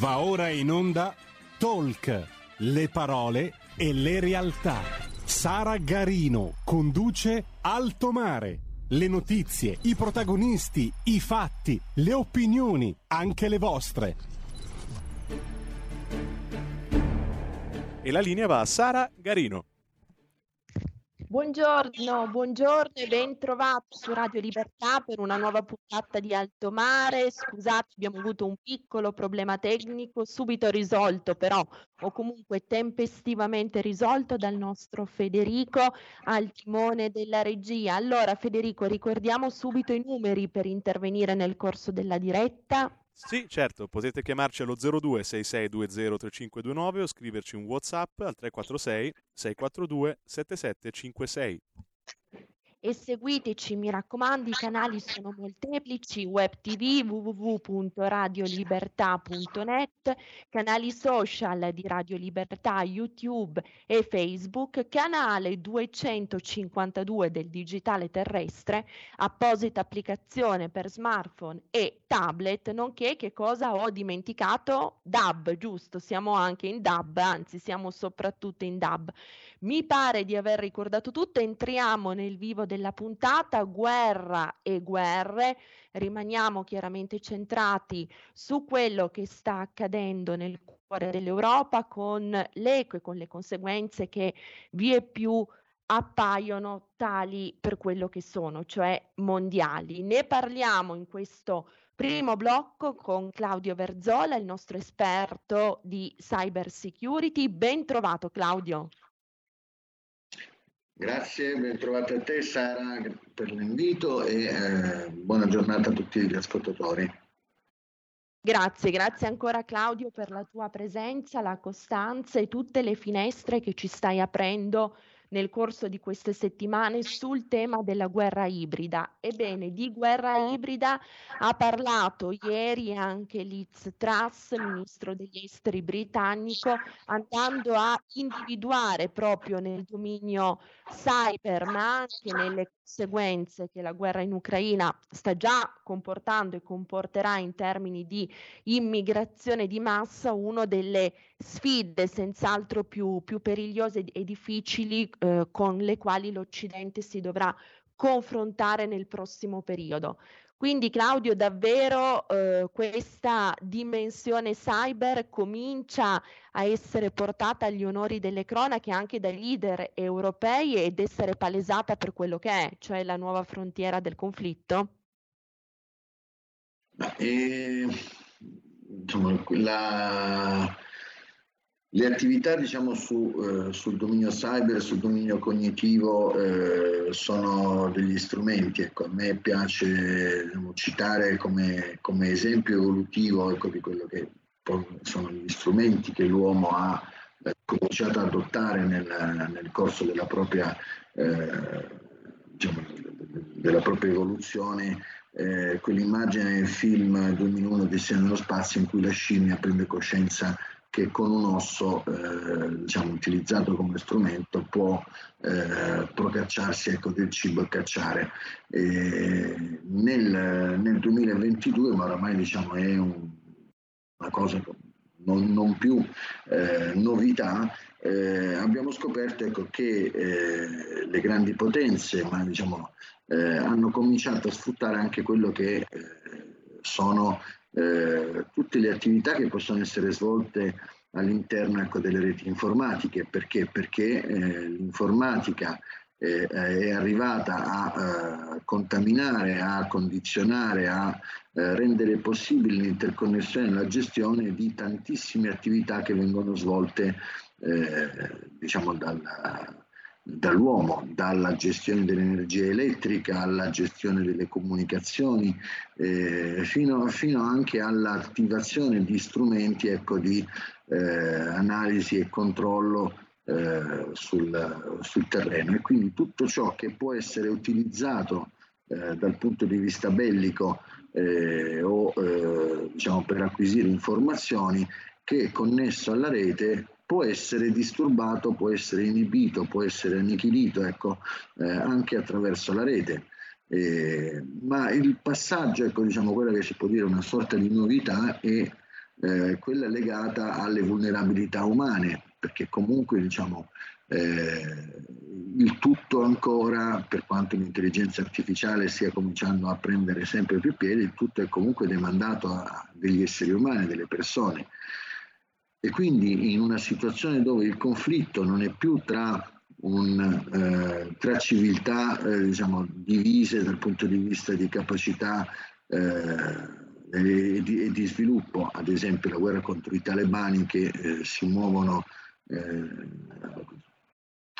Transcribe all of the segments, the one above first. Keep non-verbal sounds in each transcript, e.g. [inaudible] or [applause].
Va ora in onda Talk, le parole e le realtà. Sara Garino conduce Alto Mare. Le notizie, i protagonisti, i fatti, le opinioni, anche le vostre. E la linea va a Sara Garino. Buongiorno, buongiorno e ben trovato su Radio Libertà per una nuova puntata di Alto Mare. Scusate, abbiamo avuto un piccolo problema tecnico, subito risolto però, o comunque tempestivamente risolto dal nostro Federico al timone della regia. Allora Federico, ricordiamo subito i numeri per intervenire nel corso della diretta. Sì, certo, potete chiamarci allo 02 6620 3529 o scriverci un WhatsApp al 346 642 7756 e seguiteci, mi raccomando, i canali sono molteplici, web tv www.radiolibertà.net, canali social di Radio Libertà, YouTube e Facebook, canale 252 del digitale terrestre, apposita applicazione per smartphone e tablet, nonché che cosa ho dimenticato? DAB, giusto, siamo anche in DAB, anzi siamo soprattutto in DAB. Mi pare di aver ricordato tutto, entriamo nel vivo della puntata, guerra e guerre, rimaniamo chiaramente centrati su quello che sta accadendo nel cuore dell'Europa con l'eco e con le conseguenze che vie più appaiono tali per quello che sono, cioè mondiali. Ne parliamo in questo primo blocco con Claudio Verzola, il nostro esperto di cyber security. Ben trovato Claudio. Grazie, ben trovata a te Sara per l'invito e eh, buona giornata a tutti gli ascoltatori. Grazie, grazie ancora Claudio per la tua presenza, la costanza e tutte le finestre che ci stai aprendo nel corso di queste settimane sul tema della guerra ibrida. Ebbene, di guerra ibrida ha parlato ieri anche Liz Truss, ministro degli esteri britannico, andando a individuare proprio nel dominio cyber, ma anche nelle conseguenze che la guerra in Ucraina sta già comportando e comporterà in termini di immigrazione di massa, una delle sfide senz'altro più, più perigliose e difficili eh, con le quali l'Occidente si dovrà confrontare nel prossimo periodo. Quindi Claudio, davvero eh, questa dimensione cyber comincia a essere portata agli onori delle cronache anche dai leader europei ed essere palesata per quello che è, cioè la nuova frontiera del conflitto? Eh, diciamo, la, le attività diciamo, su, eh, sul dominio cyber, sul dominio cognitivo eh, sono degli strumenti. Ecco, a me piace diciamo, citare come, come, esempio evolutivo ecco, di quello che sono gli strumenti che l'uomo ha eh, cominciato ad adottare nel, nel corso della propria, eh, diciamo, della propria evoluzione. Eh, quell'immagine del film 2001 di nello spazio in cui la scimmia prende coscienza che con un osso eh, diciamo, utilizzato come strumento può eh, procacciarsi ecco, del cibo e cacciare. E nel, nel, 2022, ma oramai diciamo, è un, una cosa non, non più eh, novità, eh, abbiamo scoperto ecco, che eh, le grandi potenze ma, diciamo, eh, hanno cominciato a sfruttare anche quello che sono eh, tutte le attività che possono essere svolte all'interno ecco, delle reti informatiche. Perché? Perché eh, l'informatica eh, è arrivata a eh, contaminare, a condizionare, a eh, rendere possibile l'interconnessione e la gestione di tantissime attività che vengono svolte eh, diciamo dalla, dall'uomo, dalla gestione dell'energia elettrica alla gestione delle comunicazioni, eh, fino, fino, anche all'attivazione di strumenti ecco, di eh, analisi e controllo eh, sul, sul, terreno. E quindi tutto ciò che può essere utilizzato eh, dal punto di vista bellico eh, o eh, diciamo, per acquisire informazioni che è connesso alla rete può essere disturbato, può essere inibito, può essere annichilito ecco, eh, anche attraverso la rete. Eh, ma il passaggio, ecco, diciamo, quella che si può dire una sorta di novità è eh, quella legata alle vulnerabilità umane, perché comunque diciamo, eh, il tutto ancora, per quanto l'intelligenza artificiale stia cominciando a prendere sempre più piede, il tutto è comunque demandato a degli esseri umani, delle persone. E quindi in una situazione dove il conflitto non è più tra, un, eh, tra civiltà eh, diciamo, divise dal punto di vista di capacità eh, e di, e, di, sviluppo, ad esempio la guerra contro i talebani che eh, si muovono eh,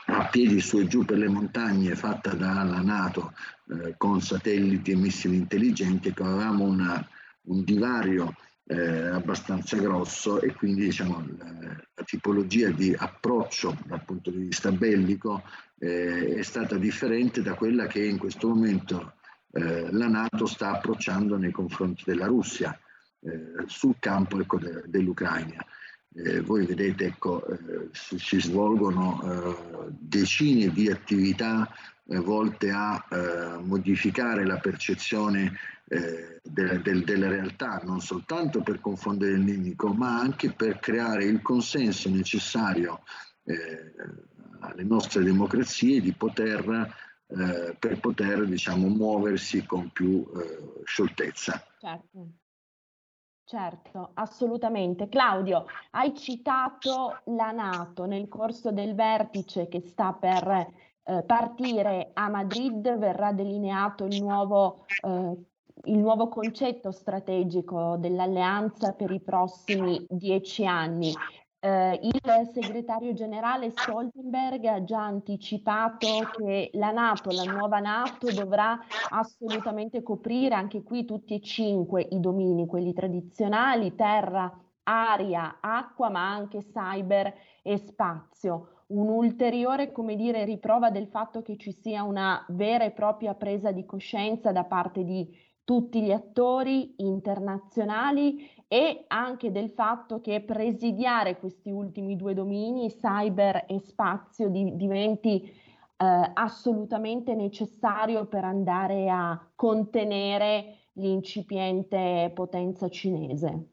a piedi su e giù per le montagne fatta dalla Nato eh, con satelliti e missili intelligenti, ecco, avevamo una, un divario eh, abbastanza grosso e quindi diciamo, la, tipologia di approccio dal punto di vista bellico eh, è stata differente da quella che in questo momento eh, la Nato sta approcciando nei confronti della Russia eh, sul campo ecco, de, dell'Ucraina. Eh, voi vedete, ecco, eh, si, si, svolgono decine di attività volte a modificare la percezione eh, de, de, della realtà, non soltanto per confondere il nemico, ma anche per creare il consenso necessario alle nostre democrazie di poter, per poter diciamo, muoversi con più scioltezza. Certo. Certo, assolutamente. Claudio, hai citato la Nato nel corso del vertice che sta per eh, partire a Madrid, verrà delineato il nuovo, eh, il nuovo concetto strategico dell'alleanza per i prossimi dieci anni. Eh, il segretario generale Stoltenberg ha già anticipato che la Nato, la nuova Nato, dovrà assolutamente coprire anche qui tutti e cinque i domini, quelli tradizionali, terra, aria, acqua, ma anche cyber e spazio. Un'ulteriore, come dire, riprova del fatto che ci sia una vera e propria presa di coscienza da parte di tutti gli attori internazionali e anche del fatto che presidiare questi ultimi due domini, cyber e spazio, di, diventi eh, assolutamente necessario per andare a contenere l'incipiente potenza cinese.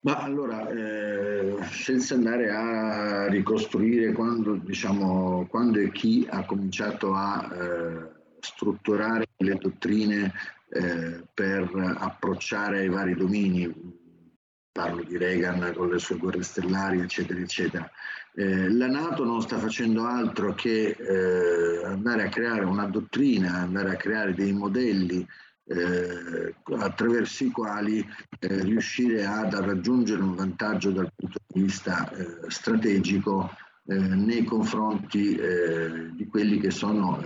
Ma allora, eh, senza andare a ricostruire quando, diciamo, quando e chi ha cominciato a eh, strutturare le dottrine eh, per approcciare ai vari domini, parlo di Reagan con le sue guerre stellari, eccetera, eccetera. Eh, la Nato non sta facendo altro che eh, andare a creare una dottrina, andare a creare dei modelli eh, attraverso i quali eh, riuscire ad raggiungere un vantaggio dal punto di vista eh, strategico nei confronti di quelli che sono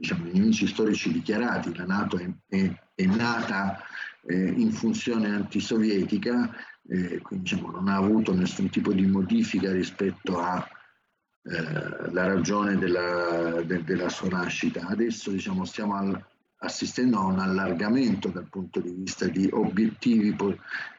diciamo, nemici storici dichiarati, la Nato è, è, è nata eh, in funzione antisovietica, eh, quindi diciamo, non ha avuto nessun tipo di modifica rispetto alla eh, ragione della, de, della, sua nascita. Adesso diciamo, stiamo al, assistendo a un allargamento dal punto di vista di obiettivi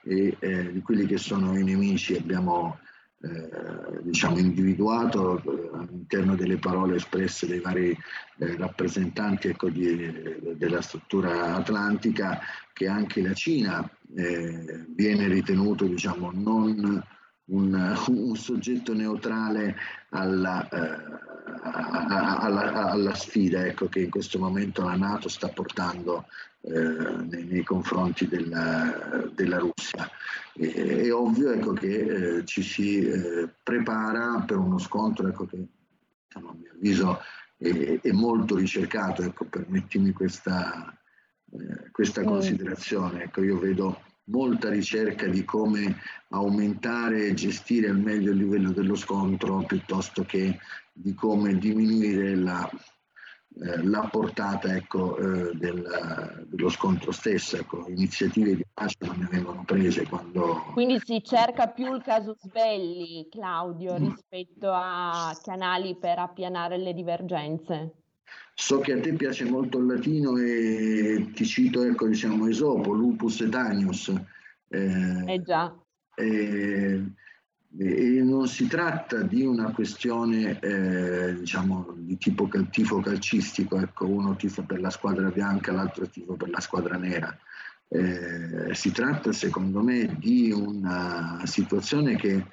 e eh, di quelli che sono i nemici. Abbiamo eh, diciamo individuato eh, all'interno delle parole espresse dai vari eh, rappresentanti ecco, di, della struttura atlantica che anche la Cina eh, viene ritenuto diciamo, non un, [laughs] un, soggetto neutrale alla, eh, alla, alla sfida ecco, che in questo momento la Nato sta portando eh, nei, nei, confronti della, della Russia. E, è ovvio ecco, che eh, ci si eh, prepara per uno scontro ecco, che a mio avviso è, è molto ricercato, ecco, permettimi questa, eh, questa considerazione. Ecco, io vedo molta ricerca di come aumentare e gestire al meglio il livello dello scontro piuttosto che di come diminuire la, eh, la portata ecco, eh, del, dello scontro stesso. Ecco, iniziative di pace non ne vengono prese quando... Quindi si cerca più il casus belli, Claudio, mm. rispetto a canali per appianare le divergenze. So che a te piace molto il latino e ti cito, ecco, diciamo, Esopo, Lupus et Agnus. Eh, eh già. Eh, e non si tratta di una questione eh, diciamo di tipo tifo calcistico, ecco, uno tifo per la squadra bianca, l'altro tifo per la squadra nera. Eh, si tratta secondo me di una situazione che,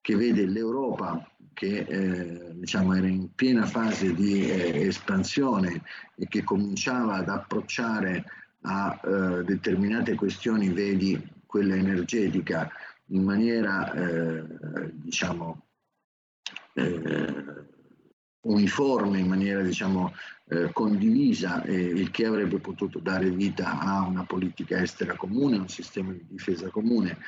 che vede l'Europa che eh, diciamo era in piena fase di eh, espansione e che cominciava ad approcciare a eh, determinate questioni, vedi quella energetica, in maniera eh, diciamo eh, uniforme, in maniera diciamo eh, condivisa, il che avrebbe potuto dare vita a una politica estera comune, a un sistema di difesa comune.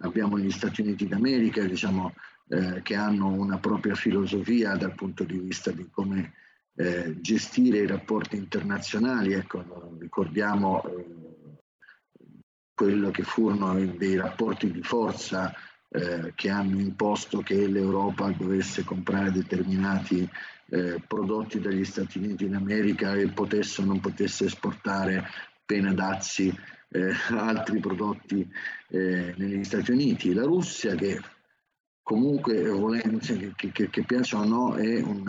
Abbiamo gli Stati Uniti d'America, diciamo, eh, che hanno una propria filosofia dal punto di vista di come eh, gestire i rapporti internazionali. Ecco, ricordiamo eh, quello che furono dei rapporti di forza eh, che hanno imposto che l'Europa dovesse comprare determinati eh, prodotti dagli Stati Uniti d'America e potesse o non potesse esportare pena dazi eh, [laughs] altri prodotti eh, negli Stati Uniti. La Russia che comunque volendo, che, che, che piaccia o no è un,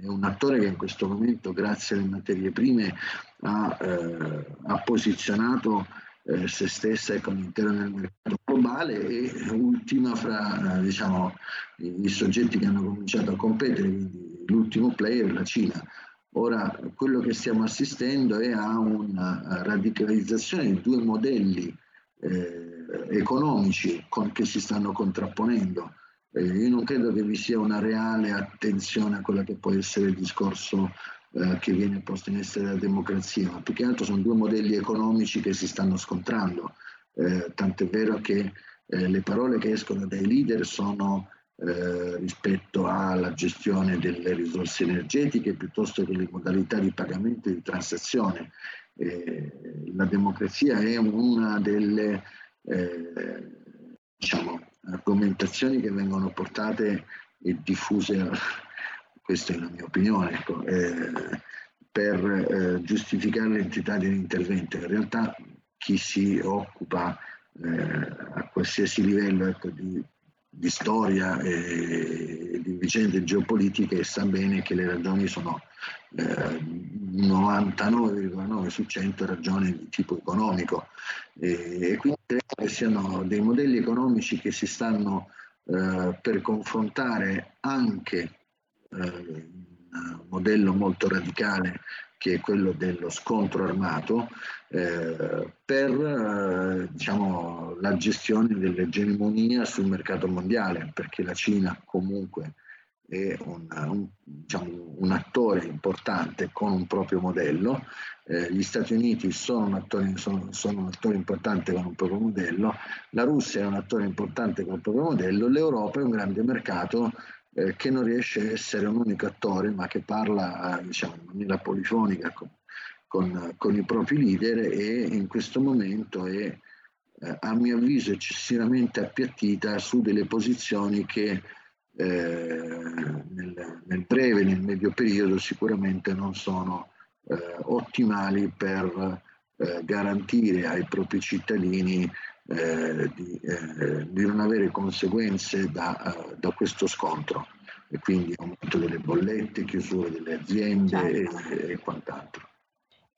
è un attore che in questo momento, grazie alle materie prime, ha, eh, ha posizionato eh, se stessa ecco, all'interno del mercato globale e ultima fra diciamo, i soggetti che hanno cominciato a competere, quindi l'ultimo player, la Cina. Ora, quello che stiamo assistendo è a una radicalizzazione di due modelli eh, economici con, che si stanno contrapponendo eh, io non credo che vi sia una reale attenzione a quello che può essere il discorso eh, che viene posto in essere dalla democrazia, ma più che altro sono due modelli economici che si stanno scontrando. Eh, tant'è vero che eh, le parole che escono dai leader sono eh, rispetto alla gestione delle risorse energetiche piuttosto che le modalità di pagamento e di transazione. Eh, la democrazia è una delle diciamo, argomentazioni che vengono portate e diffuse, questa è la mia opinione, ecco, eh, per eh, giustificare l'entità dell'intervento. In realtà chi si occupa eh, a qualsiasi livello ecco, di, di, storia e di vicende geopolitiche sa bene che le ragioni sono 99,9 eh, su 100 ragioni di tipo economico e, e quindi credo che siano dei modelli economici che si stanno eh, per confrontare anche un modello molto radicale che è quello dello scontro armato eh, per eh, diciamo, la gestione dell'egemonia sul mercato mondiale perché la Cina comunque è un, un, diciamo, un, attore importante con un proprio modello, eh, gli Stati Uniti sono un, attore, sono, sono un, attore, importante con un proprio modello, la Russia è un attore importante con il proprio modello, l'Europa è un grande mercato eh, che non riesce a essere un unico attore ma che parla diciamo, in maniera polifonica con, con, con, i propri leader e in questo momento è eh, a mio avviso eccessivamente appiattita su delle posizioni che eh, nel, nel, breve nel medio periodo sicuramente non sono eh, ottimali per eh, garantire ai propri cittadini eh, di, eh, di, non avere conseguenze da, eh, da, questo scontro e quindi aumento delle bollette, chiusura delle aziende certo. e, e quant'altro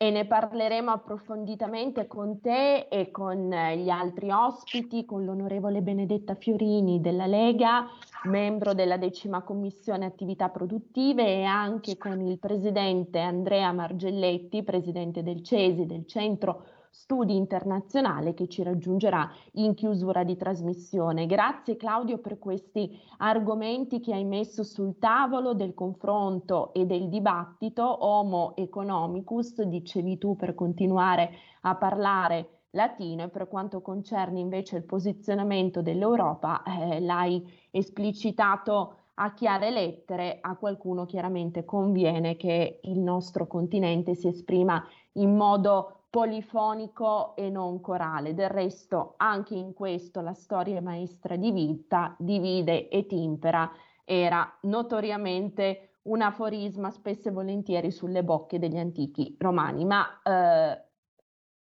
e ne parleremo approfonditamente con te e con eh, gli altri ospiti, con l'onorevole Benedetta Fiorini della Lega, membro della decima commissione attività produttive e anche con il presidente Andrea Margelletti, presidente del CESI, del Centro Studi Internazionale che ci raggiungerà in chiusura di trasmissione. Grazie Claudio per questi argomenti che hai messo sul tavolo del confronto e del dibattito Homo economicus, dicevi tu per continuare a parlare latino e per quanto concerne invece il posizionamento dell'Europa eh, l'hai esplicitato a chiare lettere, a qualcuno chiaramente conviene che il nostro continente si esprima in modo polifonico e non corale. Del resto, anche in questo la storia maestra di vita, divide e timpera, era notoriamente un aforisma spesso e volentieri sulle bocche degli antichi romani. Ma eh,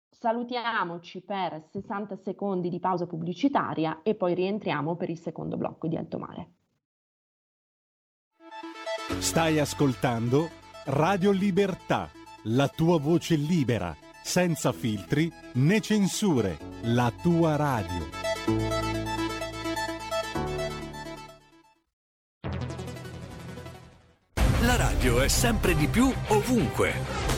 salutiamoci per 60 secondi di pausa pubblicitaria e poi rientriamo per il secondo blocco di Alto Mare. Stai ascoltando Radio Libertà, la tua voce libera senza filtri né censure, la tua radio. La radio è sempre di più ovunque.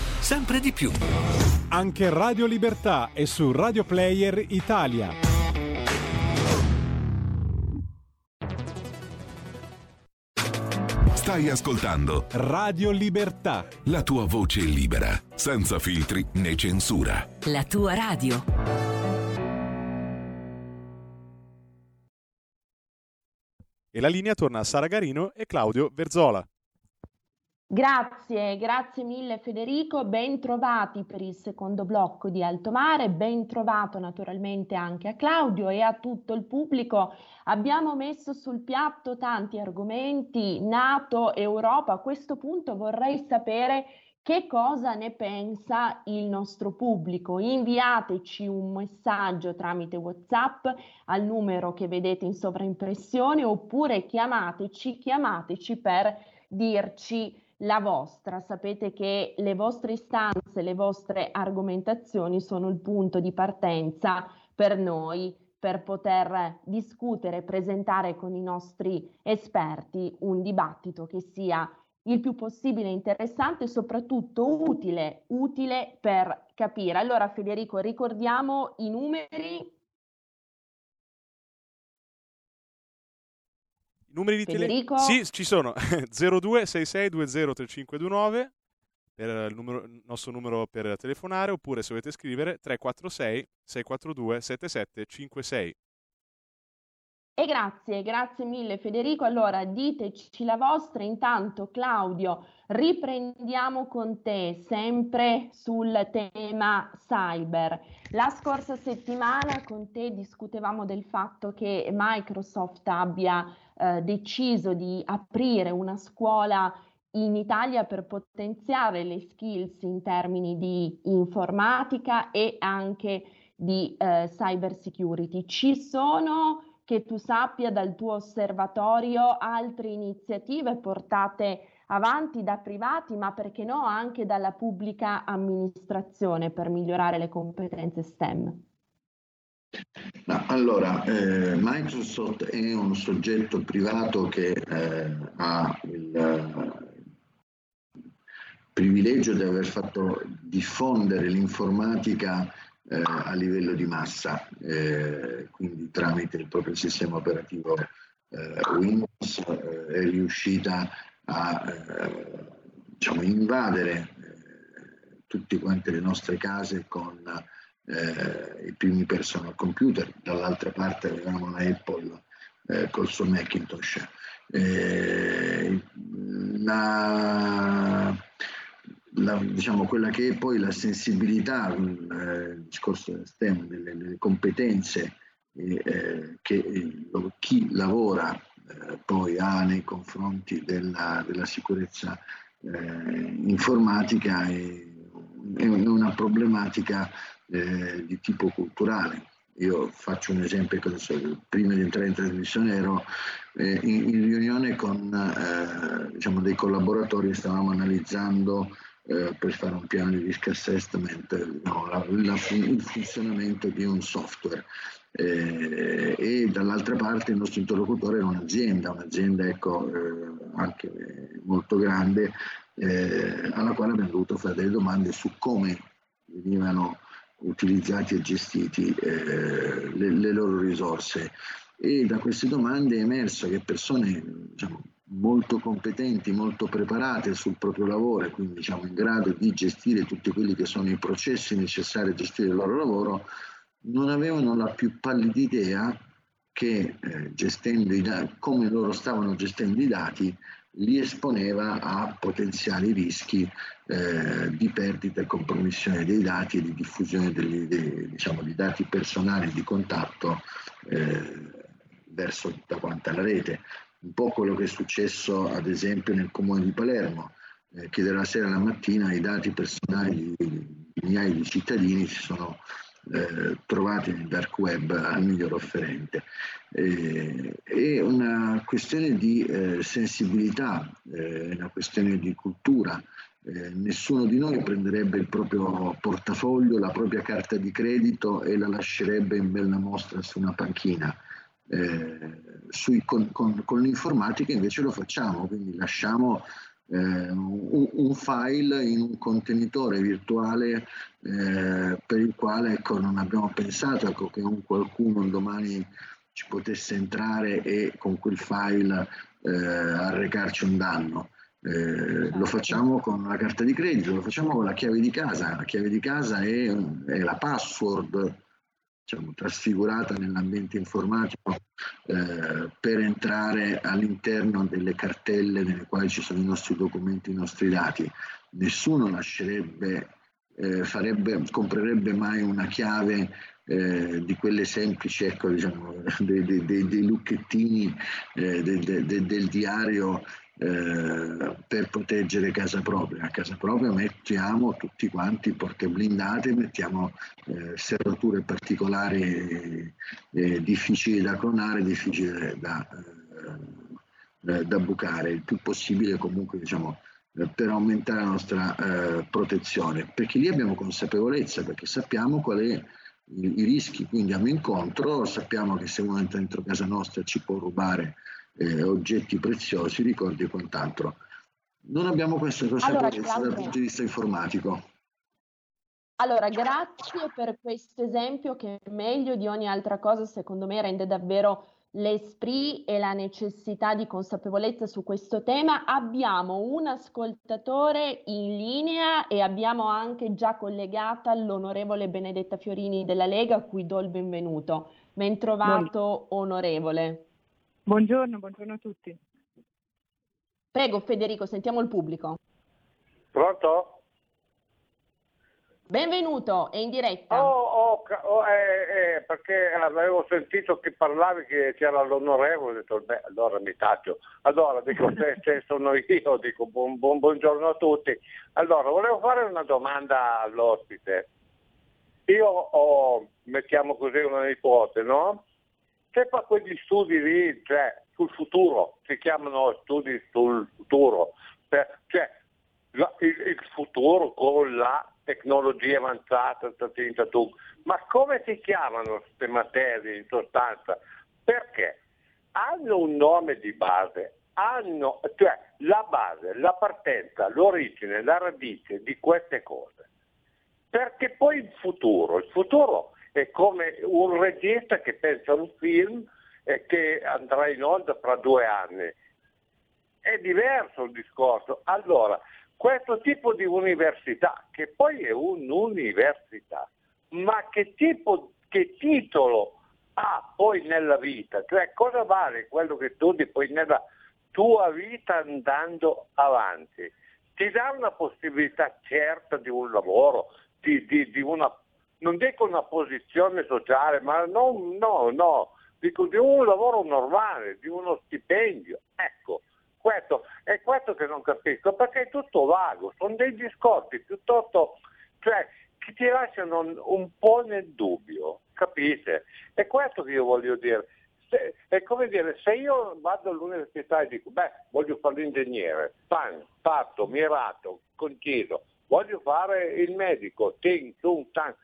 sempre di più. Anche Radio Libertà è su Radio Player Italia. Stai ascoltando Radio Libertà. la tua voce libera, senza filtri né censura. La tua radio. E la linea torna a Sara Garino e Claudio Verzola. Grazie, grazie mille Federico, ben trovati per il secondo blocco di Alto Mare, ben trovato naturalmente anche a Claudio e a tutto il pubblico. Abbiamo messo sul piatto tanti argomenti, Nato, Europa, a questo punto vorrei sapere che cosa ne pensa il nostro pubblico. Inviateci un messaggio tramite WhatsApp al numero che vedete in sovraimpressione oppure chiamateci, chiamateci per dirci la vostra. Sapete che le vostre istanze, le vostre argomentazioni sono il punto di partenza per noi per poter discutere, presentare con i nostri esperti un dibattito che sia il più possibile interessante e soprattutto utile, utile per capire. Allora Federico, ricordiamo i numeri I numeri di Federico? telefono? Sì, ci sono [laughs] 0266203529 per il, numero- il nostro numero per telefonare oppure se volete scrivere 346 642 7756. E grazie, grazie mille Federico. Allora diteci la vostra. Intanto Claudio, riprendiamo con te sempre sul tema cyber. La scorsa settimana con te discutevamo del fatto che Microsoft abbia eh, deciso di aprire una scuola in Italia per potenziare le skills in termini di informatica e anche di eh, cyber security. Ci sono che tu sappia dal tuo osservatorio altre iniziative portate avanti da privati, ma perché no anche dalla pubblica amministrazione per migliorare le competenze STEM? Allora, eh, Microsoft è un soggetto privato che eh, ha il eh, privilegio di aver fatto diffondere l'informatica eh, a livello di massa, eh, quindi tramite il proprio sistema operativo eh, Windows eh, è riuscita a eh, diciamo, invadere tutte quante le nostre case con i primi personal computer, dall'altra parte avevamo la Apple col suo Macintosh. La, la, diciamo, quella che è poi la sensibilità, eh, il discorso del STEM, delle, delle competenze eh, che eh, chi lavora eh, poi ha nei confronti della, della sicurezza eh, informatica è, è, una problematica eh, di tipo culturale. Io faccio un esempio, prima di entrare in trasmissione ero in, in, riunione con diciamo, dei collaboratori stavamo analizzando eh, per fare un piano di risk assessment, no, la, la, il funzionamento di un software. Eh, e dall'altra parte il nostro interlocutore era un'azienda, un'azienda ecco, eh, anche molto grande, eh, alla quale abbiamo dovuto fare delle domande su come venivano utilizzati e gestiti eh, le, le loro risorse e da queste domande è emerso che persone diciamo, molto competenti, molto preparate sul proprio lavoro e quindi diciamo, in grado di gestire tutti quelli che sono i processi necessari a gestire il loro lavoro, non avevano la più pallida idea che eh, gestendo i dati, come loro stavano gestendo i dati, li esponeva a potenziali rischi eh, di perdita e compromissione dei dati e di diffusione degli, dei, diciamo, di dati personali di contatto eh, verso tutta quanta la rete. Un po' quello che è successo ad esempio nel comune di Palermo, eh, che dalla sera alla mattina i dati personali di, migliaia di cittadini si sono eh, trovati nel dark web al miglior offerente. Eh, è una questione di eh, sensibilità, eh, è una questione di cultura. Eh, nessuno di noi prenderebbe il proprio portafoglio, la propria carta di credito e la lascerebbe in bella mostra su una panchina. Eh, sui, con, con, con l'informatica invece lo facciamo, quindi lasciamo eh, un, un, file in un contenitore virtuale eh, per il quale ecco, non abbiamo pensato ecco, che un qualcuno domani ci potesse entrare e con quel file arrecarci un danno. Eh, lo certo. facciamo con la carta di credito, lo facciamo con la chiave di casa. La chiave di casa è, è la password diciamo, trasfigurata nell'ambiente informatico eh, per entrare all'interno delle cartelle nelle quali ci sono i nostri documenti, i nostri dati. Nessuno lascerebbe, eh, farebbe, comprerebbe mai una chiave eh, di quelle semplici, ecco, diciamo, [laughs] dei, dei, dei lucchettini eh, del, del, del diario eh, per proteggere casa propria. A casa propria mettiamo tutti quanti porte blindate, mettiamo eh, serrature particolari eh, difficili da clonare, difficili da, eh, da, bucare, il più possibile comunque diciamo, eh, per aumentare la nostra protezione, perché lì abbiamo consapevolezza, perché sappiamo qual è i, i rischi, quindi andiamo incontro, sappiamo che se uno entra dentro casa nostra ci può rubare eh, oggetti preziosi, ricordi e quant'altro. Non abbiamo questa consapevolezza allora, dal punto di vista informatico. Allora, grazie per questo esempio che meglio di ogni altra cosa, secondo me, rende davvero l'esprit e la necessità di consapevolezza su questo tema. Abbiamo un ascoltatore in linea e abbiamo anche già collegata l'onorevole Benedetta Fiorini della Lega, a cui do il benvenuto. Ben trovato, onorevole. Buongiorno, buongiorno a tutti. Prego Federico, sentiamo il pubblico. Pronto? Benvenuto, è in diretta. Oh, oh, oh eh, eh, perché avevo sentito che parlavi che c'era l'onorevole, ho detto, beh, allora mi taccio. Allora, dico, se, [laughs] se sono io, dico, buon, buon, buongiorno a tutti. Allora, volevo fare una domanda all'ospite. Io ho, mettiamo così, una nipote, no? Che fa quegli studi lì, cioè sul futuro, si chiamano studi sul futuro, cioè la, il, il, futuro con la tecnologia avanzata, ma come si chiamano queste materie in sostanza? Perché hanno un nome di base, hanno, cioè la base, la partenza, l'origine, la radice di queste cose. Perché poi il futuro, il futuro è come un regista che pensa a un film e che andrà in onda fra due anni. È diverso il discorso. Allora, questo tipo di università, che poi è un'università, ma che tipo, che titolo ha poi nella vita? Cioè cosa vale quello che studi poi nella tua vita andando avanti? Ti dà una possibilità certa di un lavoro, di, di, di una non dico una posizione sociale, ma no, no, no, dico di un lavoro normale, di uno stipendio. Ecco, questo è questo che non capisco, perché è tutto vago, sono dei discorsi piuttosto, cioè, che ti lasciano un, un po' nel dubbio, capite? È questo che io voglio dire. Se, è come dire, se io vado all'università e dico, beh, voglio fare l'ingegnere, pan, fatto, mirato, conciso, voglio fare il medico, ting, tung, tang,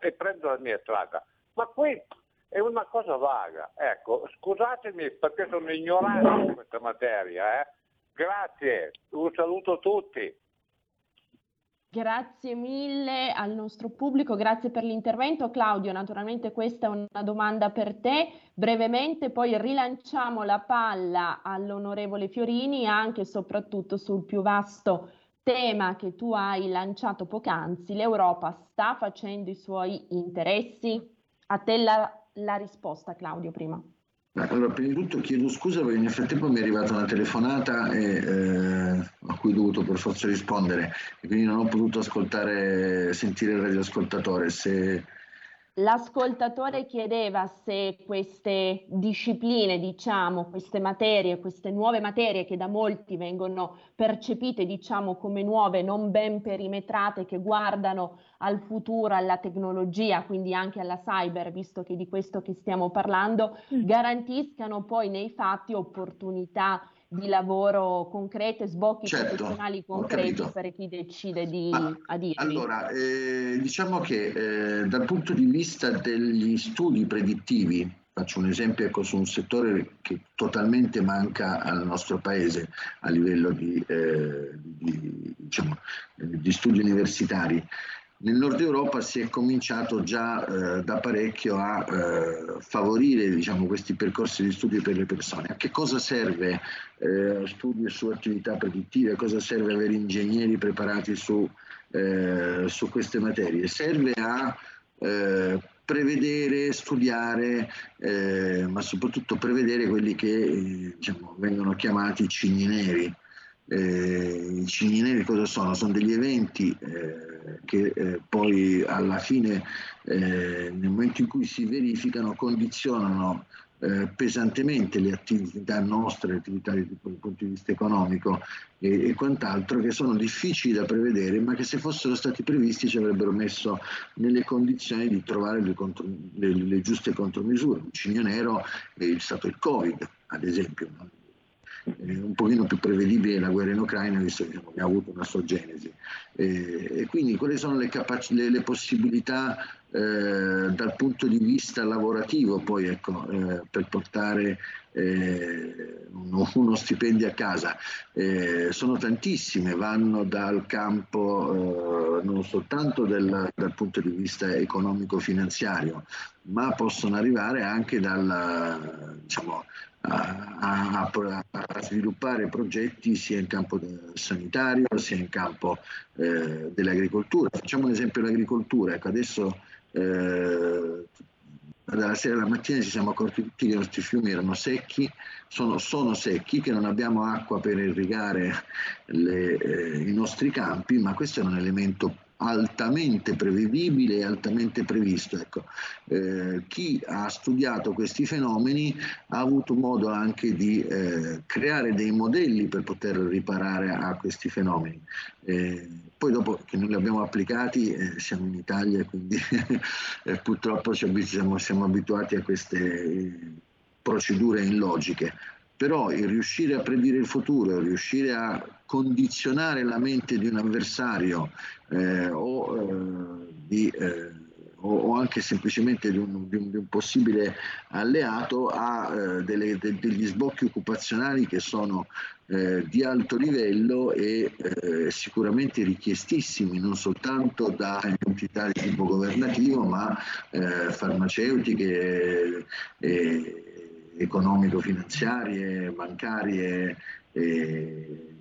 e prendo la mia strada. Ma qui è una cosa vaga. Ecco, scusatemi perché sono ignorante di questa materia. Eh? Grazie, un saluto a tutti. Grazie mille al nostro pubblico, grazie per l'intervento. Claudio, naturalmente questa è una domanda per te. Brevemente poi rilanciamo la palla all'onorevole Fiorini anche e soprattutto sul più vasto tema che tu hai lanciato poc'anzi, l'Europa sta facendo i suoi interessi? A te la, la risposta, Claudio, prima. Allora, prima di tutto chiedo scusa perché nel frattempo mi è arrivata una telefonata e, eh, a cui ho dovuto per forza rispondere e quindi non ho potuto ascoltare, sentire il radioascoltatore. Se, L'ascoltatore chiedeva se queste discipline, diciamo, queste materie, queste nuove materie che da molti vengono percepite, diciamo, come nuove, non ben perimetrate, che guardano al futuro, alla tecnologia, quindi anche alla cyber, visto che di questo che stiamo parlando, mm. garantiscano poi nei fatti opportunità di lavoro concrete, sbocchi certo, professionali concreti per chi decide di adirvi? Allora, eh, diciamo che eh, dal punto di vista degli studi predittivi, faccio un esempio ecco, su un settore che totalmente manca al nostro paese a livello di, eh, di, diciamo, di studi universitari, nel nord Europa si è cominciato già eh, da parecchio a eh, favorire diciamo, questi percorsi di studio per le persone. A che cosa serve eh, studio su attività predittive? A cosa serve avere ingegneri preparati su, eh, su queste materie? Serve a eh, prevedere, studiare, eh, ma soprattutto prevedere quelli che diciamo, vengono chiamati cigni neri eh, I cigni neri cosa sono? Sono degli eventi eh, che eh, poi alla fine, eh, nel momento in cui si verificano, condizionano eh, pesantemente le attività nostre, le attività dal punto di vista economico e, e, quant'altro, che sono difficili da prevedere, ma che se fossero stati previsti ci avrebbero messo nelle condizioni di trovare le, contro, le, le giuste contromisure. Un cigno nero è stato il Covid, ad esempio eh, un pochino più prevedibile la guerra in Ucraina, visto che ha avuto una sua genesi. Eh, e quindi quali sono le, capac- le, le possibilità eh, dal punto di vista lavorativo poi ecco, eh, per portare eh, uno, uno, stipendio a casa. Eh, sono tantissime, vanno dal campo non soltanto del, dal punto di vista economico-finanziario, ma possono arrivare anche dal, diciamo, a, a, a, sviluppare progetti sia in campo sanitario sia in campo eh, dell'agricoltura. Facciamo un esempio dell'agricoltura. Ecco, adesso eh, dalla sera alla mattina ci siamo accorti tutti che i nostri fiumi erano secchi, sono, sono secchi, che non abbiamo acqua per irrigare le, eh, i nostri campi, ma questo è un elemento altamente prevedibile e altamente previsto. Ecco, eh, chi ha studiato questi fenomeni ha avuto modo anche di eh, creare dei modelli per poter riparare a questi fenomeni. Eh, poi dopo che noi li abbiamo applicati eh, siamo in Italia e quindi [laughs] eh, purtroppo siamo, siamo abituati a queste procedure illogiche però il riuscire a predire il futuro, il riuscire a condizionare la mente di un avversario eh, o, eh, di, eh, o, anche semplicemente di un, di un, di un possibile alleato a eh, delle, de, degli sbocchi occupazionali che sono eh, di alto livello e eh, sicuramente richiestissimi non soltanto da entità di tipo governativo ma farmaceutiche economico-finanziarie, bancarie, eh,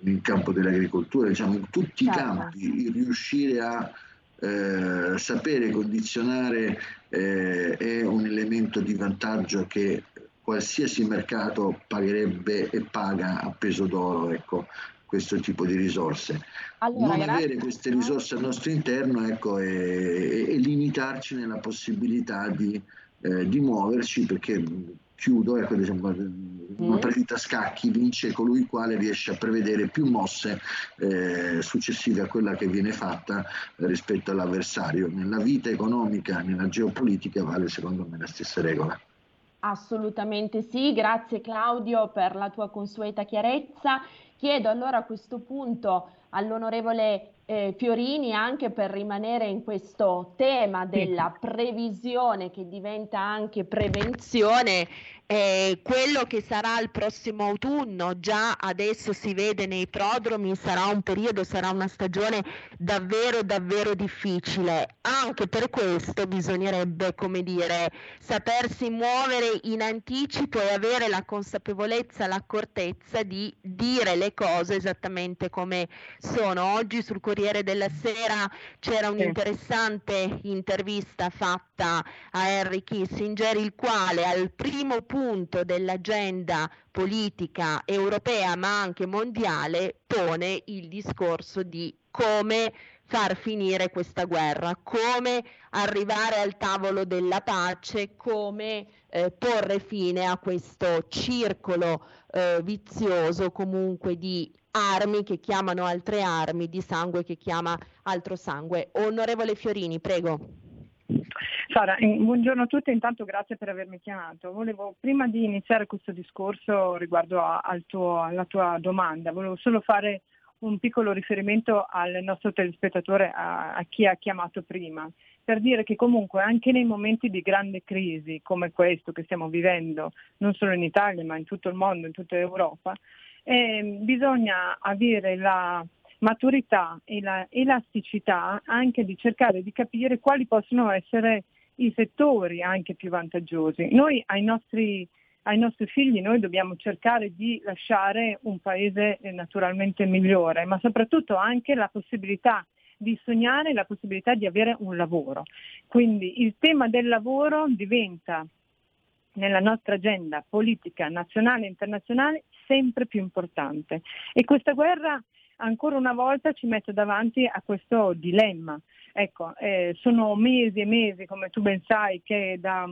nel campo dell'agricoltura, diciamo in tutti i certo. campi, riuscire a eh, sapere condizionare eh, è un elemento di vantaggio che qualsiasi mercato pagherebbe e paga a peso d'oro ecco, questo tipo di risorse. Allora, non grazie. avere queste risorse al nostro interno ecco, e, e limitarci nella possibilità di eh, di muoverci perché chiudo, ecco, diciamo, una partita a scacchi vince colui il quale riesce a prevedere più mosse eh, successive a quella che viene fatta eh, rispetto all'avversario. Nella vita economica, nella geopolitica vale secondo me la stessa regola. Assolutamente sì, grazie Claudio per la tua consueta chiarezza. Chiedo allora a questo punto all'onorevole eh, Fiorini anche per rimanere in questo tema della previsione che diventa anche prevenzione eh, quello che sarà il prossimo autunno, già adesso si vede nei prodromi, sarà un periodo, sarà una stagione davvero davvero difficile. Anche per questo bisognerebbe, come dire, sapersi muovere in anticipo e avere la consapevolezza, l'accortezza di dire le cose esattamente come sono. Oggi sul Corriere della Sera c'era un'interessante intervista fatta nota a Henry Kissinger, il quale al primo punto dell'agenda politica europea ma anche mondiale pone il discorso di come far finire questa guerra, come arrivare al tavolo della pace, come eh, porre fine a questo circolo eh, vizioso comunque di armi che chiamano altre armi, di sangue che chiama altro sangue. Onorevole Fiorini, prego. Sara, buongiorno a tutti, intanto grazie per avermi chiamato. Volevo, prima di iniziare questo discorso riguardo a, al tuo, alla tua domanda, volevo solo fare un piccolo riferimento al nostro telespettatore, a, a, chi ha chiamato prima, per dire che comunque anche nei momenti di grande crisi come questo che stiamo vivendo, non solo in Italia ma in tutto il mondo, in tutta Europa, eh, bisogna avere la maturità e la elasticità anche di cercare di capire quali possono essere i settori anche più vantaggiosi. Noi ai nostri ai nostri figli dobbiamo cercare di lasciare un paese eh, naturalmente migliore, ma soprattutto anche la possibilità di sognare, la possibilità di avere un lavoro. Quindi il tema del lavoro diventa nella nostra agenda politica nazionale e internazionale sempre più importante e questa guerra ancora una volta ci mette davanti a questo dilemma. Ecco, eh, sono mesi e mesi, come tu ben sai, che da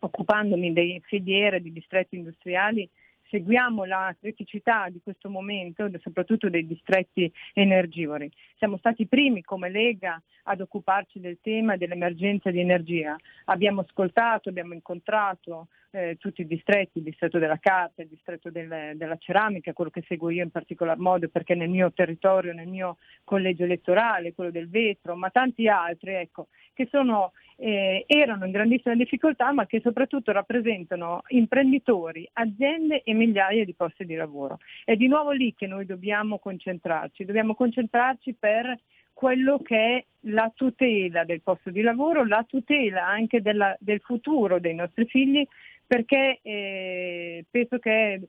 occupandomi dei filiere, di distretti industriali, seguiamo la criticità di questo momento, soprattutto dei distretti energivori. Siamo stati i primi come Lega ad occuparci del tema dell'emergenza di energia. Abbiamo ascoltato, abbiamo incontrato eh, tutti i distretti, il distretto della carta, il distretto del, della ceramica, quello che seguo io in particolar modo perché nel mio territorio, nel mio collegio elettorale, quello del vetro, ma tanti altri, ecco, che sono, eh, erano in grandissima difficoltà ma che soprattutto rappresentano imprenditori, aziende e migliaia di posti di lavoro. È di nuovo lì che noi dobbiamo concentrarci, dobbiamo concentrarci per quello che è la tutela del posto di lavoro, la tutela anche della, del futuro dei nostri figli, perché eh, penso che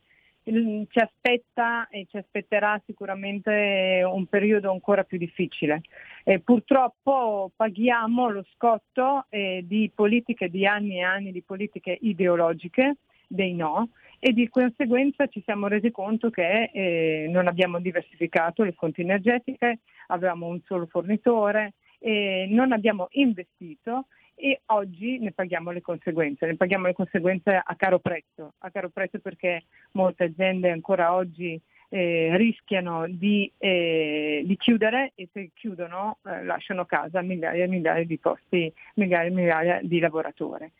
ci aspetta e ci aspetterà sicuramente un periodo ancora più difficile. E purtroppo paghiamo lo scotto eh, di politiche di anni e anni di politiche ideologiche, dei no, e di conseguenza ci siamo resi conto che eh, non abbiamo diversificato le fonti energetiche, avevamo un solo fornitore, eh, non abbiamo investito e oggi ne paghiamo le conseguenze, ne paghiamo le conseguenze a caro prezzo, a caro prezzo perché molte aziende ancora oggi eh, rischiano di, eh, di, chiudere e se chiudono eh, lasciano a casa migliaia e migliaia di posti, migliaia e migliaia di lavoratori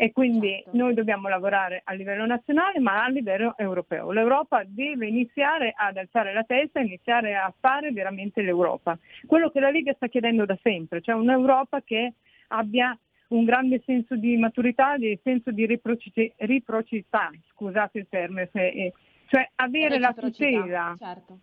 e quindi certo. noi dobbiamo lavorare a livello nazionale ma a livello europeo. L'Europa deve iniziare ad alzare la testa iniziare a fare veramente l'Europa. Quello che la Liga sta chiedendo da sempre, cioè un'Europa che abbia un grande senso di maturità, di senso di riprocità, scusate il termine, cioè avere la tutela. Certo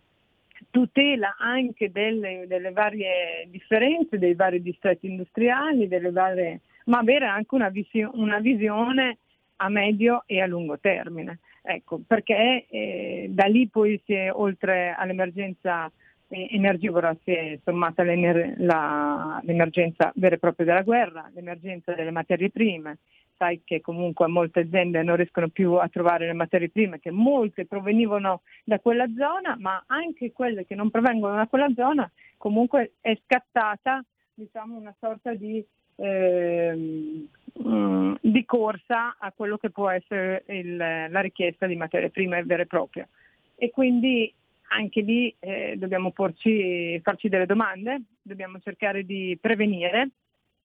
tutela anche delle, delle, varie differenze, dei vari distretti industriali, delle varie ma avere anche una, visio- una visione a medio e a lungo termine. Ecco, perché eh, da lì poi si è, oltre all'emergenza eh, energivora si è sommata la, l'emergenza vera e propria della guerra, l'emergenza delle materie prime. Sai che comunque molte aziende non riescono più a trovare le materie prime, che molte provenivano da quella zona, ma anche quelle che non provengono da quella zona, comunque è scattata diciamo, una sorta di Ehm, mm, di corsa a quello che può essere il, la richiesta di materie prime vere e proprie. E quindi anche lì eh, dobbiamo porci, farci delle domande, dobbiamo cercare di prevenire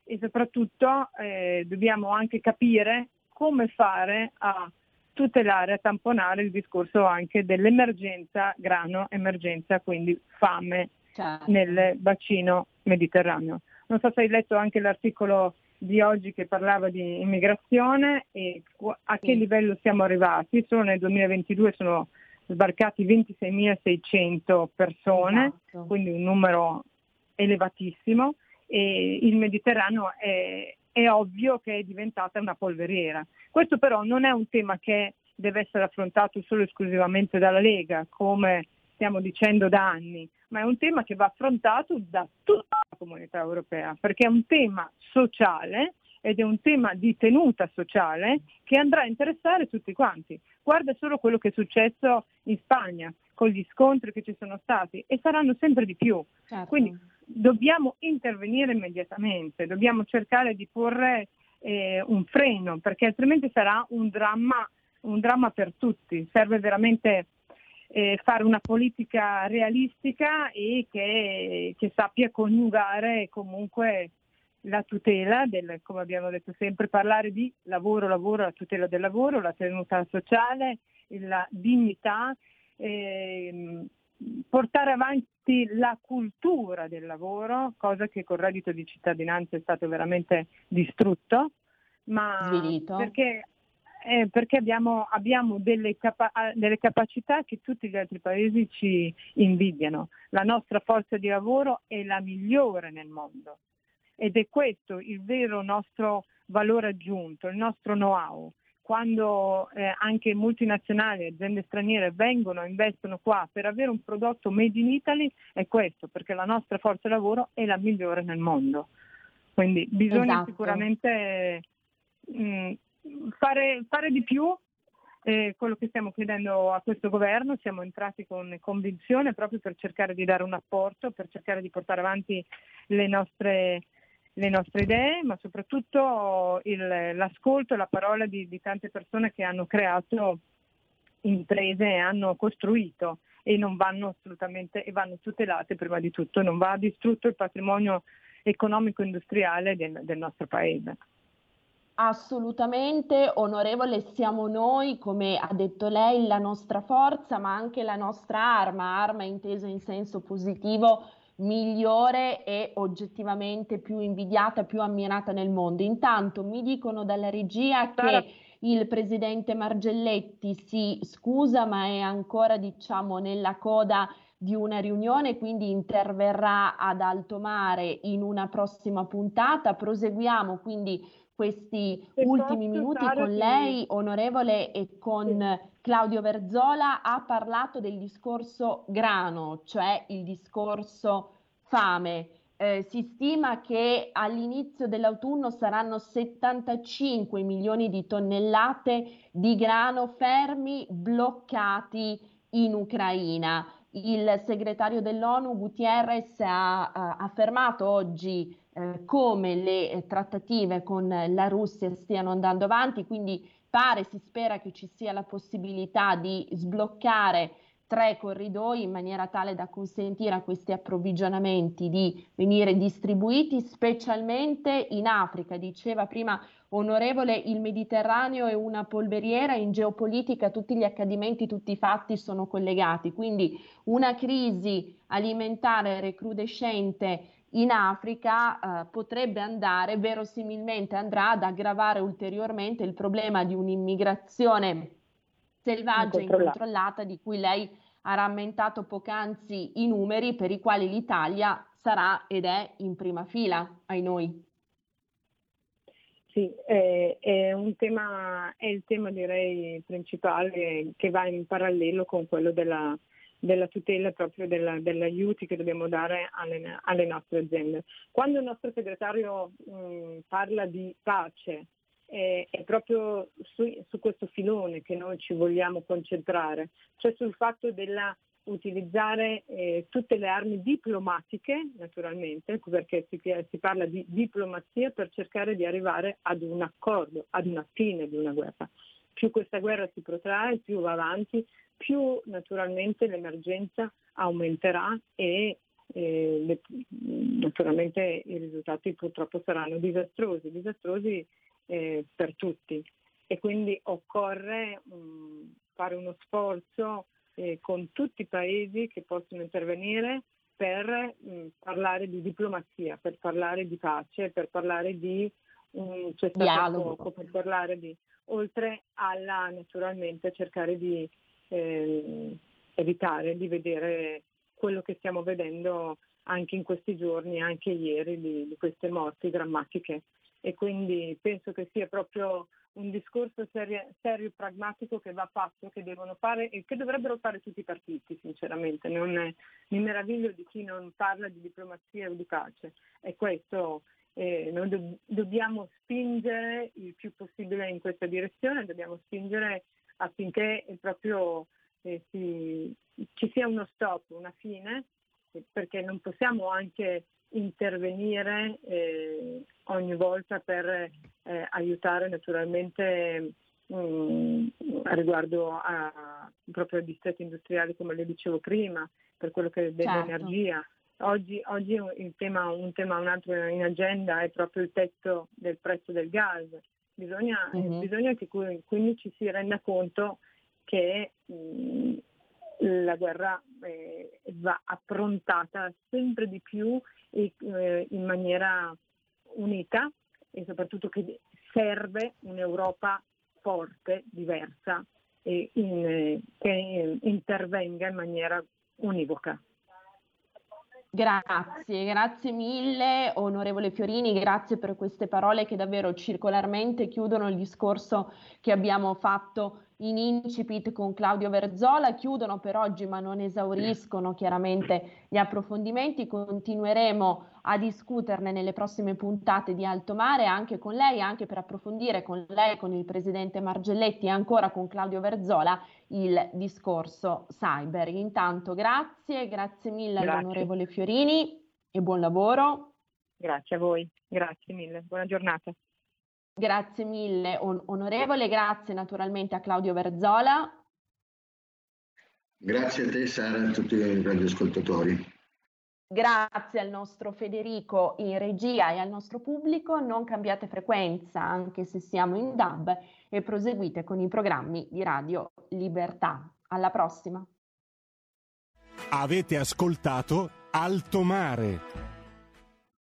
e soprattutto eh, dobbiamo anche capire come fare a tutelare, a tamponare il discorso anche dell'emergenza grano, emergenza quindi fame certo. nel bacino mediterraneo. Non so se hai letto anche l'articolo di oggi che parlava di immigrazione e a che livello siamo arrivati. Solo nel 2022 sono sbarcati 26.600 persone, esatto. quindi un numero elevatissimo e il Mediterraneo è, è ovvio che è diventata una polveriera. Questo però non è un tema che deve essere affrontato solo e esclusivamente dalla Lega, come stiamo dicendo da anni, ma è un tema che va affrontato da tutta la comunità europea, perché è un tema sociale ed è un tema di tenuta sociale che andrà a interessare tutti quanti. Guarda solo quello che è successo in Spagna con gli scontri che ci sono stati e saranno sempre di più. Certo. Quindi dobbiamo intervenire immediatamente, dobbiamo cercare di porre eh, un freno perché altrimenti sarà un dramma, un dramma per tutti. Serve veramente eh, fare una politica realistica e che, che sappia coniugare comunque la tutela del, come abbiamo detto sempre, parlare di lavoro, lavoro, la tutela del lavoro, la tenuta sociale, la dignità, ehm, portare avanti la cultura del lavoro, cosa che col reddito di cittadinanza è stato veramente distrutto, ma Svilito. perché, eh, perché abbiamo, abbiamo delle, capa- delle capacità che tutti gli altri paesi ci invidiano. La nostra forza di lavoro è la migliore nel mondo ed è questo il vero nostro valore aggiunto, il nostro know-how. Quando eh, anche multinazionali, aziende straniere vengono e investono qua per avere un prodotto made in Italy è questo, perché la nostra forza lavoro è la migliore nel mondo. Quindi bisogna Esatto. sicuramente mh, fare, fare di più eh, quello che stiamo chiedendo a questo governo, siamo entrati con convinzione proprio per cercare di dare un apporto, per cercare di portare avanti le nostre, le nostre idee, ma soprattutto il- l'ascolto e la parola di, di tante persone che hanno creato imprese e hanno costruito e non vanno assolutamente e vanno tutelate prima di tutto, non va distrutto il patrimonio economico-industriale del, del nostro paese. Assolutamente, onorevole, siamo noi, come ha detto lei, la nostra forza, ma anche la nostra arma, arma intesa in senso positivo, migliore e oggettivamente più invidiata, più ammirata nel mondo. Intanto mi dicono dalla regia Sara- che il presidente Margelletti si scusa, ma è ancora, diciamo, nella coda di una riunione, quindi interverrà ad alto mare in una prossima puntata. Proseguiamo quindi questi Se ultimi posso, minuti con ti- lei, onorevole, e con Claudio Verzola. Ha parlato del discorso grano, cioè il discorso fame. Eh, si stima che all'inizio dell'autunno saranno 75 milioni di tonnellate di grano fermi, bloccati in Ucraina. Il segretario dell'ONU Gutierrez ha eh, affermato oggi eh, come le eh, trattative con la Russia stiano andando avanti, quindi pare, si spera che ci sia la possibilità di sbloccare tre corridoi in maniera tale da consentire a questi approvvigionamenti di venire distribuiti, specialmente in Africa. Diceva prima onorevole, il Mediterraneo è una polveriera, in geopolitica tutti gli accadimenti, tutti i fatti sono collegati, quindi una crisi alimentare recrudescente in Africa eh, potrebbe andare, verosimilmente andrà ad aggravare ulteriormente il problema di un'immigrazione selvaggia e Incontrollata. di cui lei ha rammentato poc'anzi i numeri per i quali l'Italia sarà ed è in prima fila, ai noi. Sì, è, è un tema, è il tema direi principale che va in parallelo con quello della, della tutela proprio della- aiuti che dobbiamo dare alle, alle nostre aziende. Quando il nostro segretario mh, parla di pace, è, è proprio su, su questo filone che noi ci vogliamo concentrare, cioè sul fatto della utilizzare eh, tutte le armi diplomatiche, naturalmente, perché si, si parla di diplomazia per cercare di arrivare ad un accordo, ad una fine di una guerra. Più questa guerra si protrae, più va avanti, più naturalmente l'emergenza aumenterà e eh, le- naturalmente i risultati purtroppo saranno disastrosi, disastrosi eh, per tutti e quindi occorre mh, fare uno sforzo eh, con tutti i paesi che possono intervenire per mh, parlare di diplomazia, per parlare di pace, per parlare di il Dialogo. fuoco, per parlare di, oltre alla naturalmente cercare di ehm, evitare di vedere quello che stiamo vedendo anche in questi giorni, anche ieri, di, di queste morti drammatiche. E quindi penso che sia proprio un discorso serio e pragmatico che va fatto, che devono fare e che dovrebbero fare tutti i partiti, sinceramente. Non è- mi meraviglio di chi non parla di diplomazia o di pace. È questo eh, noi do- dobbiamo spingere il più possibile in questa direzione, dobbiamo spingere affinché proprio eh, si, ci sia uno stop, una fine, perché non possiamo anche intervenire eh, ogni volta per eh, aiutare naturalmente mh, mm, riguardo a proprio distretti industriali come le dicevo prima, per quello che è dell'energia. Certo. Oggi, oggi il tema, un tema, un altro in agenda è proprio il tetto del prezzo del gas. Bisogna, mm-hmm. bisogna che quindi ci si renda conto che mh, la guerra eh, va approntata sempre di più e, eh, in maniera unita e soprattutto che serve un'Europa forte, diversa e in, eh, che intervenga in maniera univoca. Grazie, grazie mille onorevole Fiorini, grazie per queste parole che davvero circolarmente chiudono il discorso che abbiamo fatto in incipit con Claudio Verzola, chiudono per oggi ma non esauriscono chiaramente gli approfondimenti, continueremo a discuterne nelle prossime puntate di Alto Mare anche con lei, anche per approfondire con lei, con il presidente Margelletti e ancora con Claudio Verzola il discorso cyber. Intanto grazie, grazie mille grazie. all'onorevole Fiorini e buon lavoro. Grazie a voi, grazie mille, buona giornata. Grazie mille on- onorevole, grazie naturalmente a Claudio Verzola. Grazie a te Sara e a tutti i radioascoltatori. Grazie al nostro Federico in regia e al nostro pubblico. Non cambiate frequenza anche se siamo in DAB e proseguite con i programmi di Radio Libertà. Alla prossima. Avete ascoltato Alto Mare